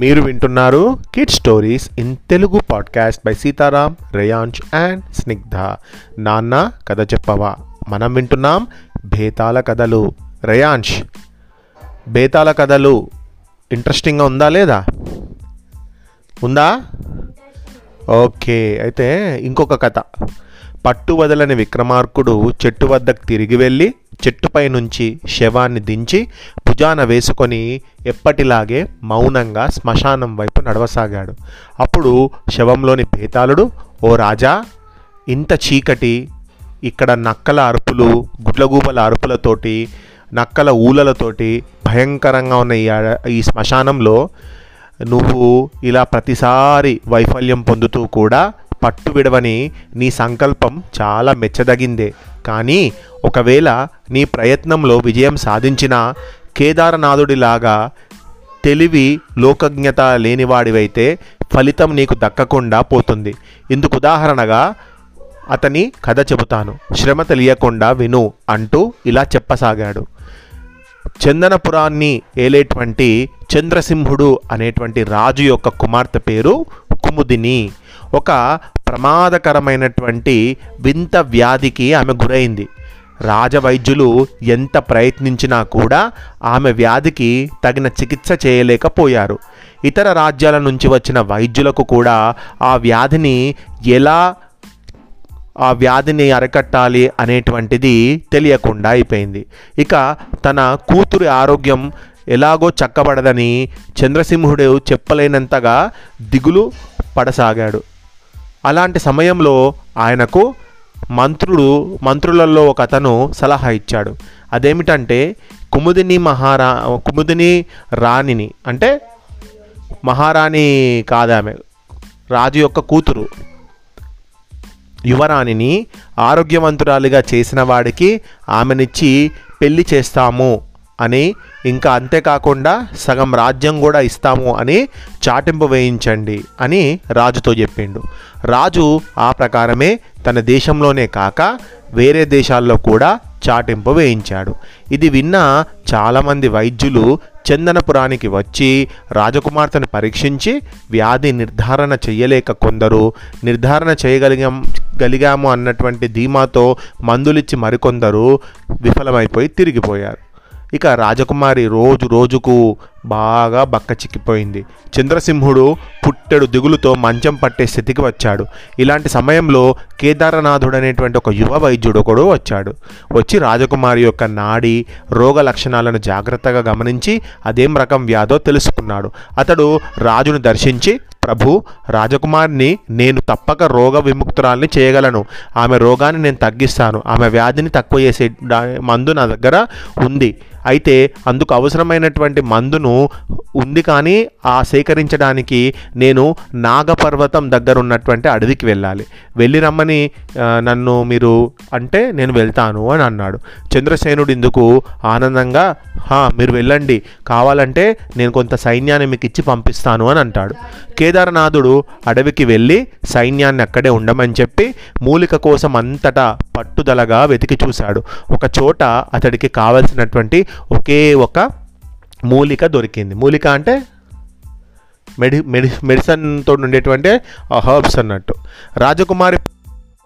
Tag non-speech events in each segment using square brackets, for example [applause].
మీరు వింటున్నారు kid stories in Telugu podcast by Sitaram Reyansh and Snigdha నాన్న కథ చెప్పవా? మనం వింటున్నాం భేతాల కథలు. రేయాంష్ బేతాల కథలు. ఇంట్రెస్టింగ్గా ఉందా లేదా? ఉందా? ఓకే అయితే ఇంకొక కథ. పట్టు వదలని విక్రమార్కుడు చెట్టు వద్దకు తిరిగి వెళ్ళి చెట్టుపై నుంచి శవాన్ని దించి భుజాన వేసుకొని ఎప్పటిలాగే మౌనంగా శ్మశానం వైపు నడవసాగాడు. అప్పుడు శవంలోని పేతాళుడు ఓ రాజా ఇంత చీకటి ఇక్కడ నక్కల అరుపులు గుడ్లగూబల అరుపులతోటి నక్కల ఊలలతోటి భయంకరంగా ఉన్న ఈ ఈ శ్మశానంలో నువ్వు ఇలా ప్రతిసారి వైఫల్యం పొందుతూ కూడా పట్టు విడవని నీ సంకల్పం చాలా మెచ్చదగిందే. కానీ ఒకవేళ నీ ప్రయత్నంలో విజయం సాధించిన కేదారనాథుడిలాగా తెలివి లోకజ్ఞత లేనివాడివైతే ఫలితం నీకు దక్కకుండా పోతుంది. ఇందుకు ఉదాహరణగా అతని కథ చెబుతాను. శ్రమ తెలియకుండా విను అంటూ ఇలా చెప్పసాగాడు. చందనపురాన్ని ఏలేటువంటి చంద్రసింహుడు అనేటువంటి రాజు యొక్క కుమార్తె పేరు కుముదిని. ఒక ప్రమాదకరమైనటువంటి వింత వ్యాధికి ఆమె గురైంది. రాజవైద్యులు ఎంత ప్రయత్నించినా కూడా ఆమె వ్యాధికి తగిన చికిత్స చేయలేకపోయారు. ఇతర రాజ్యాల నుంచి వచ్చిన వైద్యులకు కూడా ఆ వ్యాధిని ఎలా ఆ వ్యాధిని అరికట్టాలి అనేటువంటిది తెలియకుండా అయిపోయింది. ఇక తన కూతురి ఆరోగ్యం ఎలాగో చక్కబడదని చంద్రసింహుడు చెప్పలేనంతగా దిగులు పడసాగాడు. అలాంటి సమయంలో ఆయనకు మంత్రుడు మంత్రులలో ఒక అతను సలహా ఇచ్చాడు. అదేమిటంటే కుముదిని మహారా కుముదిని రాణిని అంటే మహారాణి కాదామె రాజు యొక్క కూతురు యువరాణిని ఆరోగ్యవంతురాలిగా చేసిన వాడికి ఆమెనిచ్చి పెళ్ళి చేస్తాము అని ఇంకా అంతేకాకుండా సగం రాజ్యం కూడా ఇస్తాము అని చాటింపు వేయించండి అని రాజుతో చెప్పిండు. రాజు ఆ ప్రకారమే తన దేశంలోనే కాక వేరే దేశాల్లో కూడా చాటింపు వేయించాడు. ఇది విన్న చాలామంది వైద్యులు చందనపురానికి వచ్చి రాజకుమార్తెను పరీక్షించి వ్యాధి నిర్ధారణ చేయలేక కొందరు నిర్ధారణ చేయగలిగాం గలిగాము అన్నటువంటి ధీమాతో మందులిచ్చి మరికొందరు విఫలమైపోయి తిరిగిపోయారు. ఇక రాజకుమారి రోజు రోజుకు బాగా బక్క చిక్కిపోయింది. చంద్రసింహుడు పుట్టెడు దిగులుతో మంచం పట్టే స్థితికి వచ్చాడు. ఇలాంటి సమయంలో కేదారనాథుడు అనేటువంటి ఒక యువ వైద్యుడు ఒకడు వచ్చాడు. వచ్చి రాజకుమారి యొక్క నాడి రోగ లక్షణాలను జాగ్రత్తగా గమనించి అదేం రకం వ్యాధో తెలుసుకున్నాడు. అతడు రాజును దర్శించి ప్రభు రాజకుమారిని నేను తప్పక రోగ విముక్తురాల్ని చేయగలను. ఆమె రోగాన్ని నేను తగ్గిస్తాను. ఆమె వ్యాధిని తక్కువ చేసే మందు నా దగ్గర ఉంది. అయితే అందుకు అవసరమైనటువంటి మందును ఉంది కానీ ఆ సేకరించడానికి నేను నాగపర్వతం దగ్గర ఉన్నటువంటి అడవికి వెళ్ళాలి. వెళ్ళి రమ్మని నన్ను మీరు అంటే నేను వెళ్తాను అని అన్నాడు. చంద్రసేనుడు ఇందుకు ఆనందంగా "హా, మీరు వెళ్ళండి. కావాలంటే నేను కొంత సైన్యాన్ని మీకు ఇచ్చి పంపిస్తాను అని అంటాడు. కేదారనాథుడు అడవికి వెళ్ళి సైన్యాన్ని అక్కడే ఉండమని చెప్పి మూలిక కోసం అంతటా పట్టుదలగా వెతికి చూశాడు. ఒక చోట అతడికి కావలసినటువంటి ఒకే ఒక మూలిక దొరికింది. మూలిక అంటే మెడి మెడి మెడిసిన్తో ఉండేటువంటి హర్బ్స్ అన్నట్టు. రాజకుమారి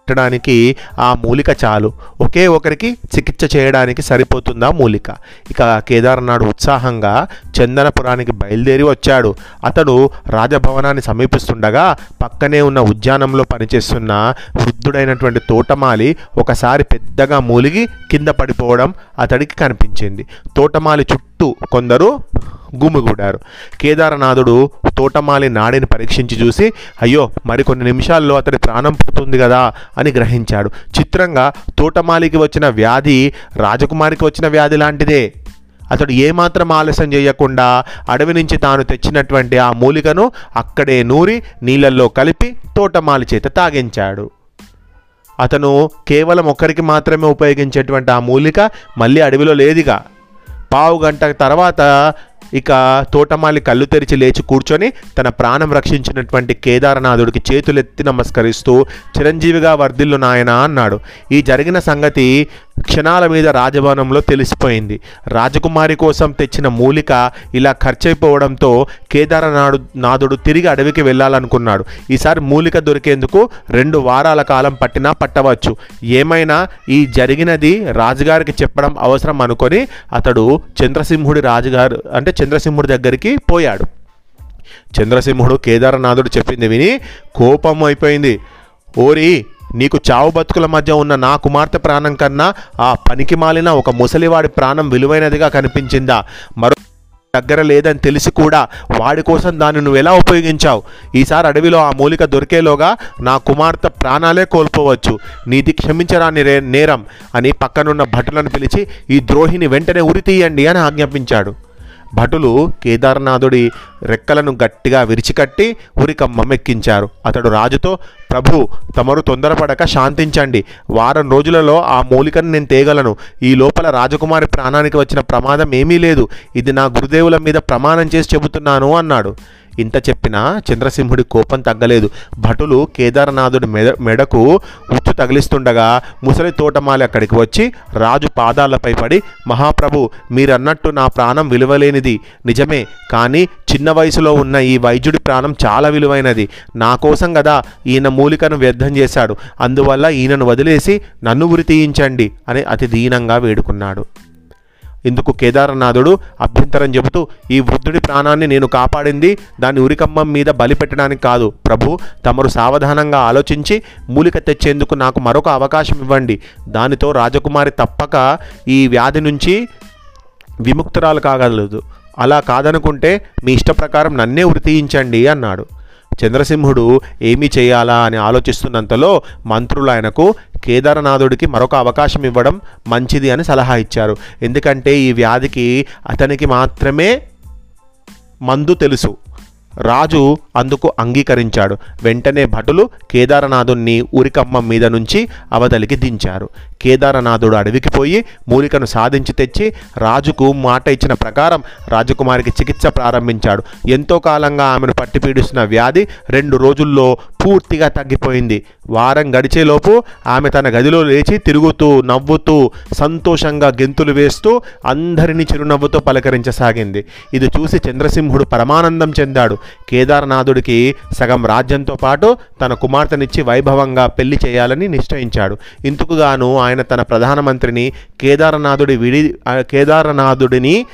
పెట్టడానికి ఆ మూలిక చాలు. ఒకే ఒకరికి చికిత్స చేయడానికి సరిపోతుందా మూలిక? ఇక కేదార్నాథ్ ఉత్సాహంగా చందనపురానికి బయలుదేరి వచ్చాడు. అతడు రాజభవనాన్ని సమీపిస్తుండగా పక్కనే ఉన్న ఉద్యానంలో పనిచేస్తున్న వృద్ధుడైనటువంటి తోటమాలి ఒకసారి పెద్దగా మూలిగి కింద పడిపోవడం అతడికి కనిపించింది. తోటమాలి చుట్టూ కొందరు గుమిగూడారు. కేదారనాథుడు తోటమాలి నాడిని పరీక్షించి చూసి అయ్యో మరికొన్ని నిమిషాల్లో అతడి ప్రాణం పోతుంది కదా అని గ్రహించాడు. చిత్రంగా తోటమాలికి వచ్చిన వ్యాధి రాజకుమారికి వచ్చిన వ్యాధి లాంటిదే. అతడు ఏమాత్రం ఆలస్యం చేయకుండా అడవి నుంచి తాను తెచ్చినటువంటి ఆ మూలికను అక్కడే నూరి నీళ్ళల్లో కలిపి తోటమాలి చేత తాగించాడు. అతను కేవలం ఒక్కరికి మాత్రమే ఉపయోగించేటువంటి ఆ మూలిక మళ్ళీ అడవిలో లేదుగా. పావు గంట తర్వాత ఇక తోటమాలి కళ్ళు తెరిచి లేచి కూర్చొని తన ప్రాణం రక్షించినటువంటి కేదారనాథుడికి చేతులెత్తి నమస్కరిస్తూ చిరంజీవిగా వర్ధిల్లు నాయన అన్నాడు. ఈ జరిగిన సంగతి క్షణాల మీద రాజభవనంలో తెలిసిపోయింది. రాజకుమారి కోసం తెచ్చిన మూలిక ఇలా ఖర్చయిపోవడంతో కేదారనాడు నాథుడు తిరిగి అడవికి వెళ్ళాలనుకున్నాడు. ఈసారి మూలిక దొరికేందుకు రెండు వారాల కాలం పట్టినా పట్టవచ్చు. ఏమైనా ఈ జరిగినది రాజుగారికి చెప్పడం అవసరం అనుకొని అతడు చంద్రసింహుడి రాజుగారు అంటే చంద్రసింహుడి దగ్గరికి పోయాడు. చంద్రసింహుడు కేదారనాథుడు చెప్పింది విని కోపం అయిపోయింది. ఓరి నీకు చావు బతుకుల మధ్య ఉన్న నా కుమార్తె ప్రాణం కన్నా ఆ పనికి మాలిన ఒక ముసలివాడి ప్రాణం విలువైనదిగా కనిపించిందా? మరో దగ్గర లేదని తెలిసి కూడా వాడి కోసం దాన్ని నువ్వు ఎలా ఉపయోగించావు? ఈసారి అడవిలో ఆ మూలిక దొరికేలోగా నా కుమార్తె ప్రాణాలే కోల్పోవచ్చు. నీది క్షమించరాని నేరం అని పక్కనున్న భటులను పిలిచి ఈ ద్రోహిని వెంటనే ఉరి తీయండి అని ఆజ్ఞాపించాడు. భటులు కేదార్నాథుడి రెక్కలను గట్టిగా విరిచికట్టి ఉరికమ్మం ఎక్కించారు అతడు రాజుతో ప్రభు తమరు తొందరపడక శాంతించండి. వారం రోజులలో ఆ మూలికను నేను తేగలను. ఈ లోపల రాజకుమారి ప్రాణానికి వచ్చిన ప్రమాదం ఏమీ లేదు. ఇది నా గురుదేవుల మీద ప్రమాణం చేసి చెబుతున్నాను అన్నాడు. ఇంత చెప్పినా చంద్రసింహుడి కోపం తగ్గలేదు. భటులు కేదారనాథుడి మెడ మెడకు ఉచ్చు తగిలిస్తుండగా ముసలి తోటమాలి అక్కడికి వచ్చి రాజు పాదాలపై పడి మహాప్రభు మీరన్నట్టు నా ప్రాణం విలువలేనిది. నిజమే కానీ చిన్న వయసులో ఉన్న ఈ వైద్యుడి ప్రాణం చాలా విలువైనది. నా కోసం కదా ఈయన మూలికను వ్యర్థం చేశాడు. అందువల్ల ఈయనను వదిలేసి నన్ను ఉరి తీయించండి అని అతి దీనంగా వేడుకున్నాడు. ఇందుకు కేదారనాథుడు అభ్యంతరం చెబుతూ ఈ వృద్ధుడి ప్రాణాన్ని నేను కాపాడింది దాని ఉరికమ్మం మీద బలి పెట్టడానికి కాదు. ప్రభు తమరు సావధానంగా ఆలోచించి మూలిక తెచ్చేందుకు నాకు మరొక అవకాశం ఇవ్వండి. దానితో రాజకుమారి తప్పక ఈ వ్యాధి నుంచి విముక్తురాలు కాగలదు. అలా కాదనుకుంటే మీ ఇష్ట ప్రకారం నన్నే ఉరి తీయించండి అన్నాడు. చంద్రసింహుడు ఏమి చేయాలా అని ఆలోచిస్తున్నంతలో మంత్రులు ఆయనకు కేదారనాథుడికి మరొక అవకాశం ఇవ్వడం మంచిది అని సలహా ఇచ్చారు. ఎందుకంటే ఈ వ్యాధికి అతనికి మాత్రమే మందు తెలుసు. రాజు అందుకు అంగీకరించాడు. వెంటనే భటులు కేదారనాథుణ్ణి ఉరికమ్మం మీద నుంచి అవతలికి దించారు. కేదారనాథుడు అడవికి పోయి మూలికను సాధించి తెచ్చి రాజుకు మాట ఇచ్చిన ప్రకారం రాజకుమారికి చికిత్స ప్రారంభించాడు. ఎంతో కాలంగా ఆమెను పట్టి పీడిస్తున్న వ్యాధి రెండు రోజుల్లో పూర్తిగా తగ్గిపోయింది. వారం గడిచేలోపు ఆమె తన గదిలో లేచి తిరుగుతూ నవ్వుతూ సంతోషంగా గెంతులు వేస్తూ అందరినీ చిరునవ్వుతో పలకరించసాగింది. ఇది చూసి చంద్రసింహుడు పరమానందం చెందాడు. కేదారనాథుడికి సగం రాజ్యంతో పాటు తన కుమార్తెనిచ్చి వైభవంగా పెళ్ళి చేయాలని నిశ్చయించాడు. ఇందుకుగాను ఆయన తన ప్రధానమంత్రిని కేదారనాథుడి విడి కేదారనాథుడిని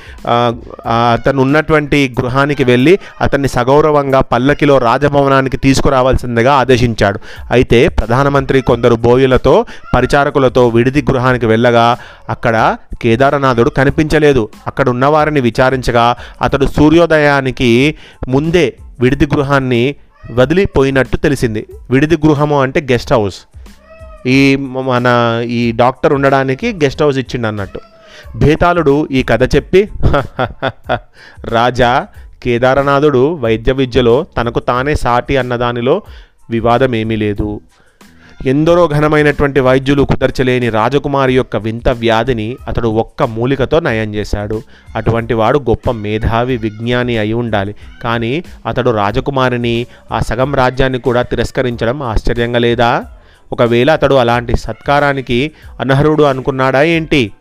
అతను ఉన్నటువంటి గృహానికి వెళ్ళి అతన్ని సగౌరవంగా పల్లకిలో రాజభవనానికి తీసుకురావాల్సిందిగా ఆదేశించాడు. అయితే ప్రధానమంత్రి కొందరు బోయులతో పరిచారకులతో విడిది గృహానికి వెళ్ళగా అక్కడ కేదారనాథుడు కనిపించలేదు. అక్కడ ఉన్నవారిని విచారించగా అతడు సూర్యోదయానికి ముందే విడిది గృహాన్ని వదిలిపోయినట్టు తెలిసింది. విడిది గృహము అంటే గెస్ట్ హౌస్. ఈ మన ఈ డాక్టర్ ఉండడానికి గెస్ట్ హౌస్ ఇచ్చిండు అన్నట్టు. భేతాళుడు ఈ కథ చెప్పి [laughs] రాజా కేదారనాథుడు వైద్య విద్యలో తనకు తానే సాటి అన్నదానిలో వివాదం ఏమీ లేదు. ఎందరో ఘనమైనటువంటి వైద్యులు కుదర్చలేని రాజకుమారి యొక్క వింత వ్యాధిని అతడు ఒక్క మూలికతో నయం చేశాడు. అటువంటి వాడు గొప్ప మేధావి విజ్ఞాని అయి ఉండాలి. కానీ అతడు రాజకుమారిని ఆ సగం రాజ్యాన్ని కూడా తిరస్కరించడం ఆశ్చర్యంగా లేదా? ఒకవేళ అతడు అలాంటి సత్కారానికి అనర్హుడు అనుకున్నాడా ఏంటి?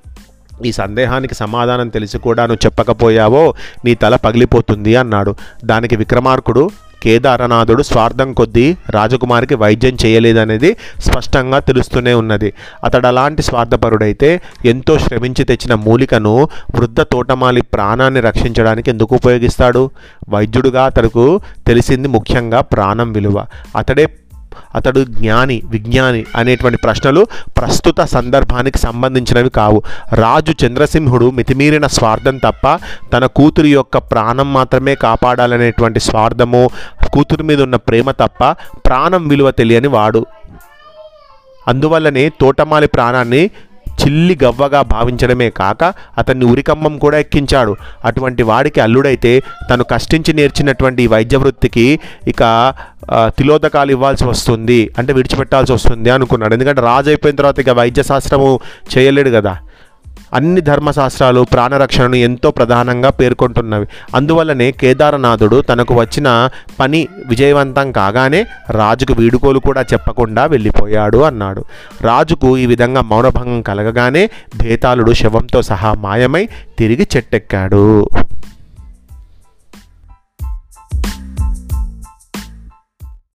ఈ సందేహానికి సమాధానం తెలిసి కూడా నువ్వు చెప్పకపోయావో నీ తల పగిలిపోతుంది అన్నాడు. దానికి విక్రమార్కుడు కేదారనాథుడు స్వార్థం కొద్దీ రాజకుమారికి వైద్యం చేయలేదనేది స్పష్టంగా తెలుస్తూనే ఉన్నది. అతడు అలాంటి స్వార్థపరుడైతే ఎంతో శ్రమించి తెచ్చిన మూలికను వృద్ధ తోటమాలి ప్రాణాన్ని రక్షించడానికి ఎందుకు ఉపయోగిస్తాడు? వైద్యుడుగా అతడుకు తెలిసింది ముఖ్యంగా ప్రాణం విలువ. అతడే అతడు జ్ఞాని విజ్ఞాని అనేటువంటి ప్రశ్నలు ప్రస్తుత సందర్భానికి సంబంధించినవి కావు. రాజు చంద్రసింహుడు మితిమీరిన స్వార్థం తప్ప తన కూతురి యొక్క ప్రాణం మాత్రమే కాపాడాలనేటువంటి స్వార్థము కూతురి మీద ఉన్న ప్రేమ తప్ప ప్రాణం విలువ తెలియని వాడు. అందువల్లనే తోటమాలి ప్రాణాన్ని చిల్లి గవ్వగా భావించడమే కాక అతన్ని ఉరికమ్మం కూడా ఎక్కించాడు. అటువంటి వాడికి అల్లుడైతే తను కష్టించి నేర్చినటువంటి ఈ వైద్య వృత్తికి ఇక తిలోదకాలు ఇవ్వాల్సి వస్తుంది. అంటే విడిచిపెట్టాల్సి వస్తుంది అనుకున్నాడు. ఎందుకంటే రాజు అయిపోయిన తర్వాత ఇక వైద్య శాస్త్రము చేయలేడు కదా. అన్ని ధర్మశాస్త్రాలు ప్రాణరక్షణను ఎంతో ప్రధానంగా పేర్కొంటున్నవి. అందువల్లనే కేదారనాథుడు తనకు వచ్చిన పని విజయవంతం కాగానే రాజుకు వీడుకోలు కూడా చెప్పకుండా వెళ్ళిపోయాడు అన్నాడు. రాజుకు ఈ విధంగా మౌనభంగం కలగగానే భేతాళుడు శవంతో సహా మాయమై తిరిగి చెట్టెక్కాడు.